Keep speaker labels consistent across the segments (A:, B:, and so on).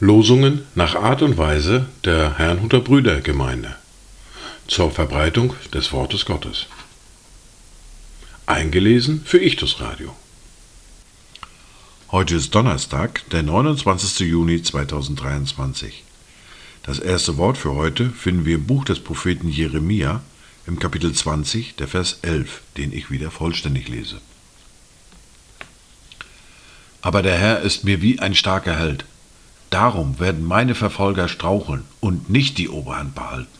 A: Losungen nach Art und Weise der Herrnhuter Brüdergemeinde zur Verbreitung des Wortes Gottes. Eingelesen für Ichtus Radio. Heute ist Donnerstag, der 29. Juni 2023. Das erste Wort für heute finden wir im Buch des Propheten Jeremia im Kapitel 20, der Vers 11, den ich wieder vollständig lese. Aber der Herr ist mir wie ein starker Held. Darum werden meine Verfolger straucheln und nicht die Oberhand behalten.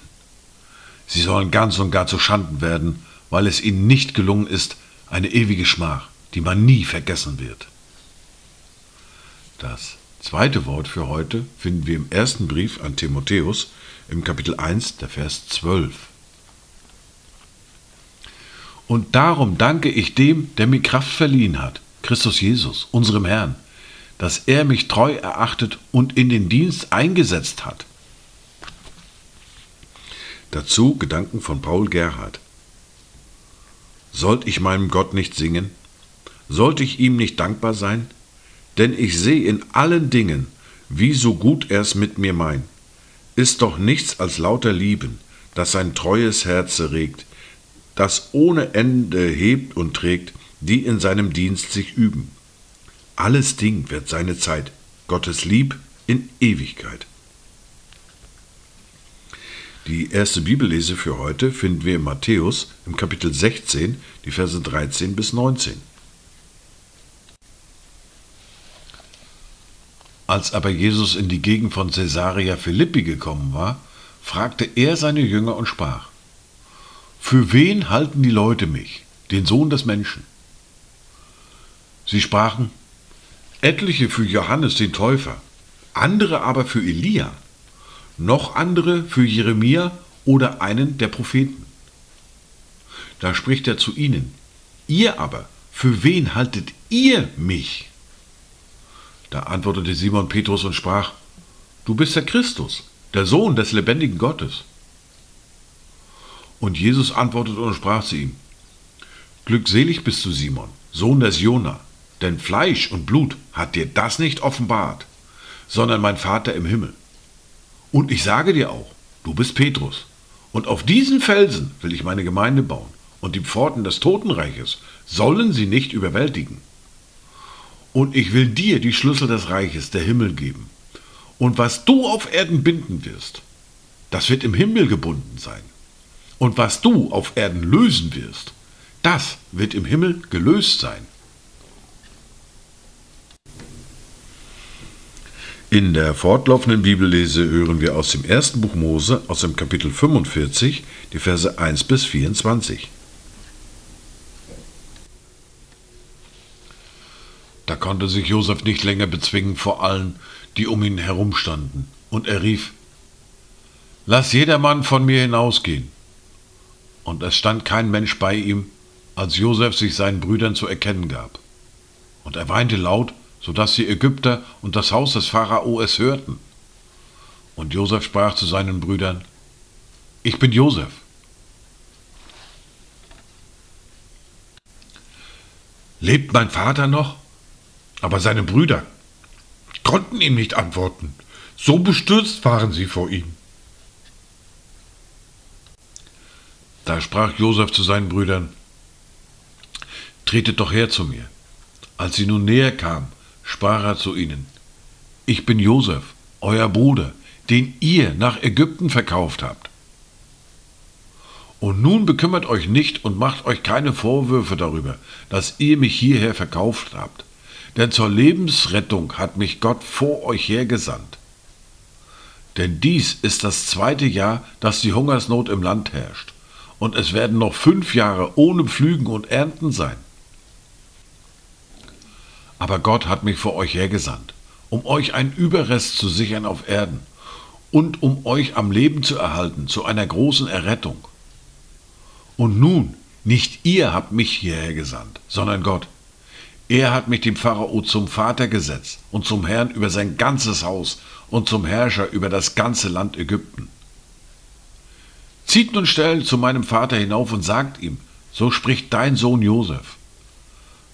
A: Sie sollen ganz und gar zu Schanden werden, weil es ihnen nicht gelungen ist, eine ewige Schmach, die man nie vergessen wird. Das zweite Wort für heute finden wir im ersten Brief an Timotheus im Kapitel 1, der Vers 12. Und darum danke ich dem, der mir Kraft verliehen hat, Christus Jesus, unserem Herrn, dass er mich treu erachtet und in den Dienst eingesetzt hat. Dazu Gedanken von Paul Gerhard. Sollt ich meinem Gott nicht singen? Sollte ich ihm nicht dankbar sein? Denn ich sehe in allen Dingen, wie so gut er es mit mir meint. Ist doch nichts als lauter Lieben, das sein treues Herz regt, das ohne Ende hebt und trägt, die in seinem Dienst sich üben. Alles Ding wird seine Zeit, Gottes Lieb in Ewigkeit. Die erste Bibellese für heute finden wir in Matthäus im Kapitel 16, die Verse 13 bis 19. Als aber Jesus in die Gegend von Caesarea Philippi gekommen war, fragte er seine Jünger und sprach: Für wen halten die Leute mich, den Sohn des Menschen? Sie sprachen: etliche für Johannes den Täufer, andere aber für Elia, noch andere für Jeremia oder einen der Propheten. Da spricht er zu ihnen, ihr aber, für wen haltet ihr mich? Da antwortete Simon Petrus und sprach, du bist der Christus, der Sohn des lebendigen Gottes. Und Jesus antwortete und sprach zu ihm, Glückselig bist du, Simon, Sohn des Jona, denn Fleisch und Blut hat dir das nicht offenbart, sondern mein Vater im Himmel. Und ich sage dir auch, du bist Petrus, und auf diesen Felsen will ich meine Gemeinde bauen, und die Pforten des Totenreiches sollen sie nicht überwältigen. Und ich will dir die Schlüssel des Reiches, der Himmel geben. Und was du auf Erden binden wirst, das wird im Himmel gebunden sein. Und was du auf Erden lösen wirst, das wird im Himmel gelöst sein. In der fortlaufenden Bibellese hören wir aus dem ersten Buch Mose, aus dem Kapitel 45, die Verse 1 bis 24. Da konnte sich Josef nicht länger bezwingen vor allen, die um ihn herumstanden, und er rief, Lass jedermann von mir hinausgehen. Und es stand kein Mensch bei ihm, als Josef sich seinen Brüdern zu erkennen gab. Und er weinte laut sodass die Ägypter und das Haus des Pharao es hörten. Und Josef sprach zu seinen Brüdern, Ich bin Josef. Lebt mein Vater noch? Aber seine Brüder konnten ihm nicht antworten. So bestürzt waren sie vor ihm. Da sprach Josef zu seinen Brüdern, Tretet doch her zu mir. Als sie nun näher kamen, sprach er zu ihnen, ich bin Josef, euer Bruder, den ihr nach Ägypten verkauft habt. Und nun bekümmert euch nicht und macht euch keine Vorwürfe darüber, dass ihr mich hierher verkauft habt, denn zur Lebensrettung hat mich Gott vor euch hergesandt. Denn dies ist das zweite Jahr, dass die Hungersnot im Land herrscht, und es werden noch fünf Jahre ohne Pflügen und Ernten sein. Aber Gott hat mich vor euch hergesandt, um euch einen Überrest zu sichern auf Erden und um euch am Leben zu erhalten zu einer großen Errettung. Und nun, nicht ihr habt mich hierher gesandt, sondern Gott. Er hat mich dem Pharao zum Vater gesetzt und zum Herrn über sein ganzes Haus und zum Herrscher über das ganze Land Ägypten. Zieht nun schnell zu meinem Vater hinauf und sagt ihm, so spricht dein Sohn Josef.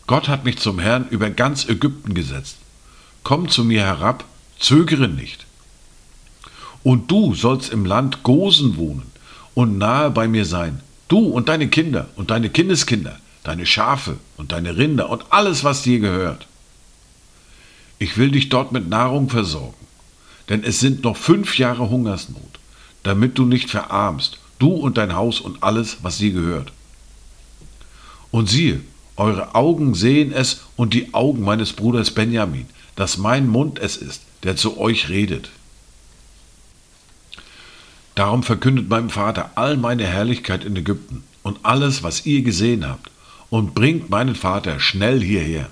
A: Gott hat mich zum Herrn über ganz Ägypten gesetzt. Komm zu mir herab, zögere nicht. Und du sollst im Land Gosen wohnen und nahe bei mir sein, du und deine Kinder und deine Kindeskinder, deine Schafe und deine Rinder und alles, was dir gehört. Ich will dich dort mit Nahrung versorgen, denn es sind noch fünf Jahre Hungersnot, damit du nicht verarmst, du und dein Haus und alles, was dir gehört. Und siehe, eure Augen sehen es und die Augen meines Bruders Benjamin, dass mein Mund es ist, der zu euch redet. Darum verkündet meinem Vater all meine Herrlichkeit in Ägypten und alles, was ihr gesehen habt, und bringt meinen Vater schnell hierher.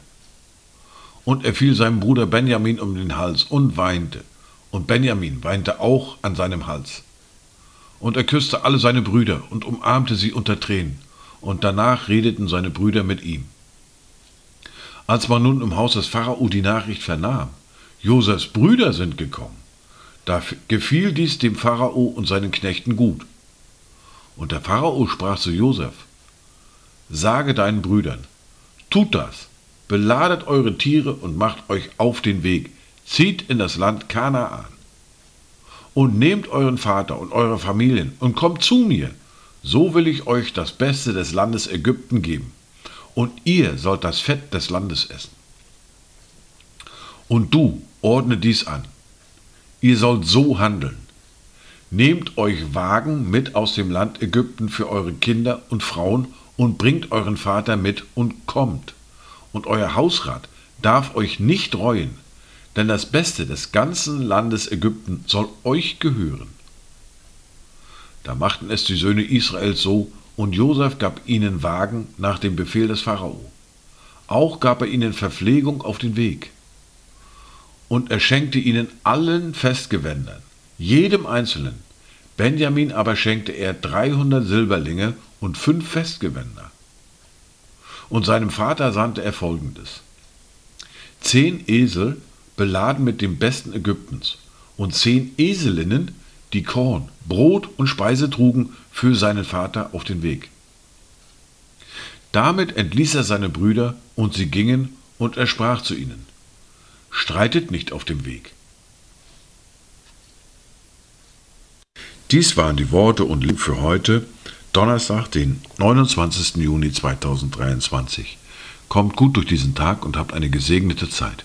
A: Und er fiel seinem Bruder Benjamin um den Hals und weinte, und Benjamin weinte auch an seinem Hals. Und er küsste alle seine Brüder und umarmte sie unter Tränen, und danach redeten seine Brüder mit ihm. Als man nun im Haus des Pharao die Nachricht vernahm, Josefs Brüder sind gekommen, da gefiel dies dem Pharao und seinen Knechten gut. Und der Pharao sprach zu Josef, Sage deinen Brüdern, tut das, beladet eure Tiere und macht euch auf den Weg, zieht in das Land Kanaan. Und nehmt euren Vater und eure Familien und kommt zu mir, so will ich euch das Beste des Landes Ägypten geben, und ihr sollt das Fett des Landes essen. Und du ordne dies an, Ihr sollt so handeln. Nehmt euch Wagen mit aus dem Land Ägypten für eure Kinder und Frauen und bringt euren Vater mit und kommt. Und euer Hausrat darf euch nicht reuen, denn das Beste des ganzen Landes Ägypten soll euch gehören. Da machten es die Söhne Israels so, und Josef gab ihnen Wagen nach dem Befehl des Pharao. Auch gab er ihnen Verpflegung auf den Weg und er schenkte ihnen allen Festgewändern, jedem Einzelnen. Benjamin aber schenkte er 300 Silberlinge und fünf Festgewänder. Und seinem Vater sandte er folgendes: Zehn Esel beladen mit dem Besten Ägyptens und zehn Eselinnen, die Korn, Brot und Speise trugen für seinen Vater auf den Weg. Damit entließ er seine Brüder, und sie gingen, und er sprach zu ihnen, Streitet nicht auf dem Weg. Dies waren die Worte und Link für heute, Donnerstag, den 29. Juni 2023. Kommt gut durch diesen Tag und habt eine gesegnete Zeit.